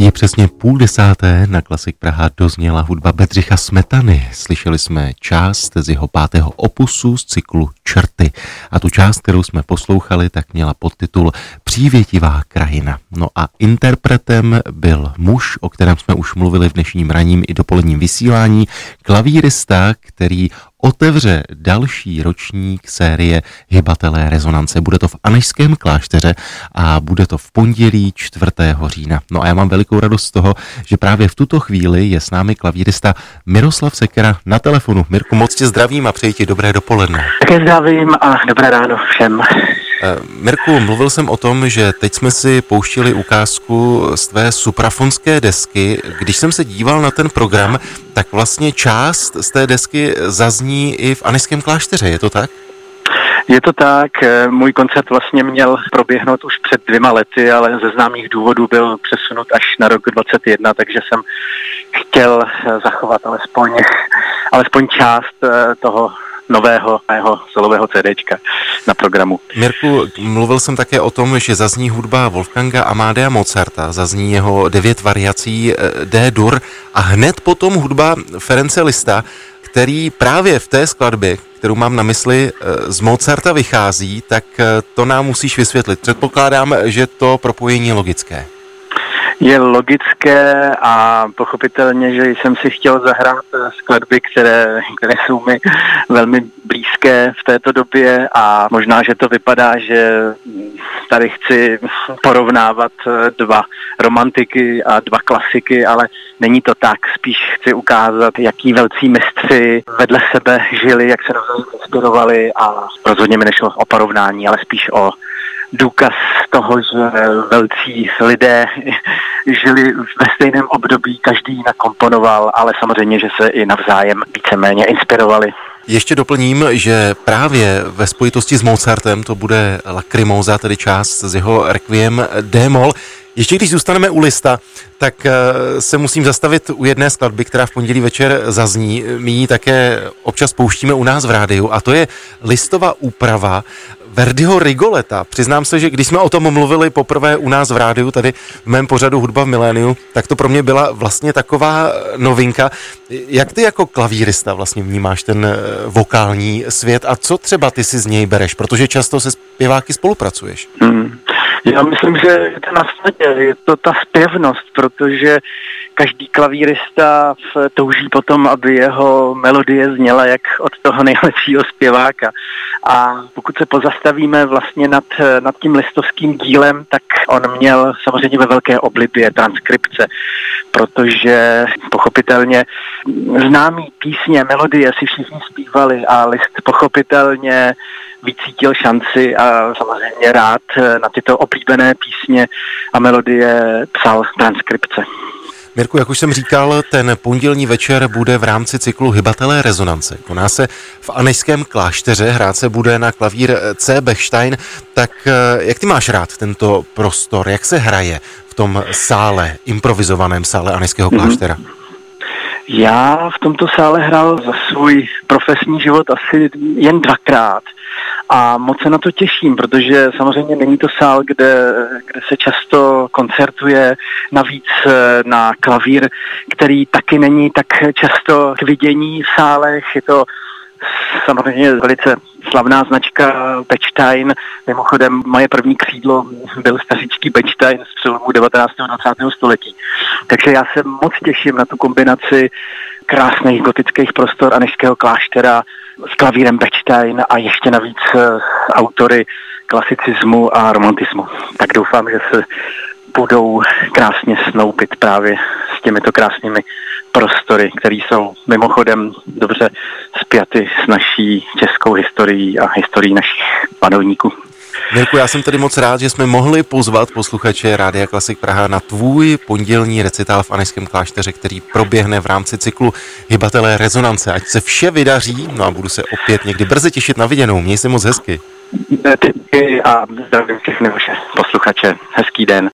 Je přesně půl desáté, na Klasik Praha dozněla hudba Bedřicha Smetany. Slyšeli jsme část z jeho pátého opusu z cyklu Črty. A tu část, kterou jsme poslouchali, tak měla podtitul Přívětivá krajina. No a interpretem byl muž, o kterém jsme už mluvili v dnešním raním i dopoledním vysílání, klavírista, který otevře další ročník série Hybatelé rezonance. Bude to v Anešském klášteře a bude to v pondělí 4. října. No a já mám velikou radost z toho, že právě v tuto chvíli je s námi klavírista Miroslav Sekera na telefonu. Mirku, moc tě zdravím a přeji ti dobré dopoledne. Také zdravím a dobré ráno všem. Eh, Mirku, mluvil jsem o tom, že teď jsme si pouštili ukázku z tvé suprafonské desky. Když jsem se díval na ten program, tak vlastně část z té desky zazní i v Aniském klášteře, je to tak? Je to tak, eh, můj koncert vlastně měl proběhnout už před dvěma lety, ale ze známých důvodů byl přesunut až na rok 2021, takže jsem chtěl eh, zachovat alespoň, alespoň část toho nového mého solového CDčka na programu. Mirku, mluvil jsem také o tom, že zazní hudba Wolfganga Amadea Mozarta, zazní jeho devět variací eh, D-dur a hned potom hudba Ference Lista, který právě v té skladbě, kterou mám na mysli, eh, z Mozarta vychází, tak eh, to nám musíš vysvětlit. Předpokládám, že to propojení je logické je logické a pochopitelně, že jsem si chtěl zahrát eh, skladby, které, které jsou mi velmi blízké v této době a možná, že to vypadá, že tady chci porovnávat eh, dva romantiky a dva klasiky, ale není to tak. Spíš chci ukázat, jaký velcí mistři vedle sebe žili, jak se navzájem inspirovali a rozhodně mi nešlo o porovnání, ale spíš o důkaz toho, že velcí lidé žili ve stejném období, každý nakomponoval, ale samozřejmě, že se i navzájem víceméně inspirovali. Ještě doplním, že právě ve spojitosti s Mozartem to bude Lacrimosa, tedy část z jeho Requiem D-moll. Ještě když zůstaneme u lista, tak eh, se musím zastavit u jedné skladby, která v pondělí večer zazní. My ji také občas pouštíme u nás v rádiu a to je listová úprava Verdiho Rigoleta. Přiznám se, že když jsme o tom mluvili poprvé u nás v rádiu, tady v mém pořadu Hudba v miléniu, tak to pro mě byla vlastně taková novinka. Jak ty jako klavírista vlastně vnímáš ten eh, vokální svět a co třeba ty si z něj bereš, protože často se zpěváky spolupracuješ? Hmm. Já myslím, že je to na snadě, je to ta zpěvnost, protože každý klavírista touží potom, aby jeho melodie zněla jak od toho nejlepšího zpěváka. A pokud se pozastavíme vlastně nad, nad tím listovským dílem, tak on měl samozřejmě ve velké oblibě transkripce, protože pochopitelně známý písně, melodie si všichni zpívali a list pochopitelně vycítil šanci a samozřejmě rád na tyto oblíbené písně a melodie psal transkripce. Mirku, jak už jsem říkal, ten pondělní večer bude v rámci cyklu Hybatelé rezonance. Koná se v Anejském klášteře, hrát se bude na klavír C. Bechstein. Tak eh, jak ty máš rád tento prostor? Jak se hraje v tom sále, improvizovaném sále Anejského kláštera? Mm-hmm. Já v tomto sále hrál za svůj profesní život asi jen dvakrát a moc se na to těším, protože samozřejmě není to sál, kde, kde se často koncertuje, navíc eh, na klavír, který taky není tak často k vidění v sálech, je to samozřejmě velice slavná značka Bechstein. Mimochodem moje první křídlo byl stařičký Bechstein z přelomu 19. a 20. století. Takže já se moc těším na tu kombinaci krásných gotických prostor Anešského kláštera s klavírem Bechstein a ještě navíc s autory klasicismu a romantismu. Tak doufám, že se budou krásně snoupit právě s těmito krásnými prostory, které jsou mimochodem dobře spjaty s naší českou historií a historií našich panovníků. Mirku, já jsem tedy moc rád, že jsme mohli pozvat posluchače Rádia Klasik Praha na tvůj pondělní recitál v Anešském klášteře, který proběhne v rámci cyklu Hybatelé rezonance. Ať se vše vydaří, no a budu se opět někdy brzy těšit na viděnou. Měj se moc hezky. A zdravím všechny vaše posluchače. Hezký den.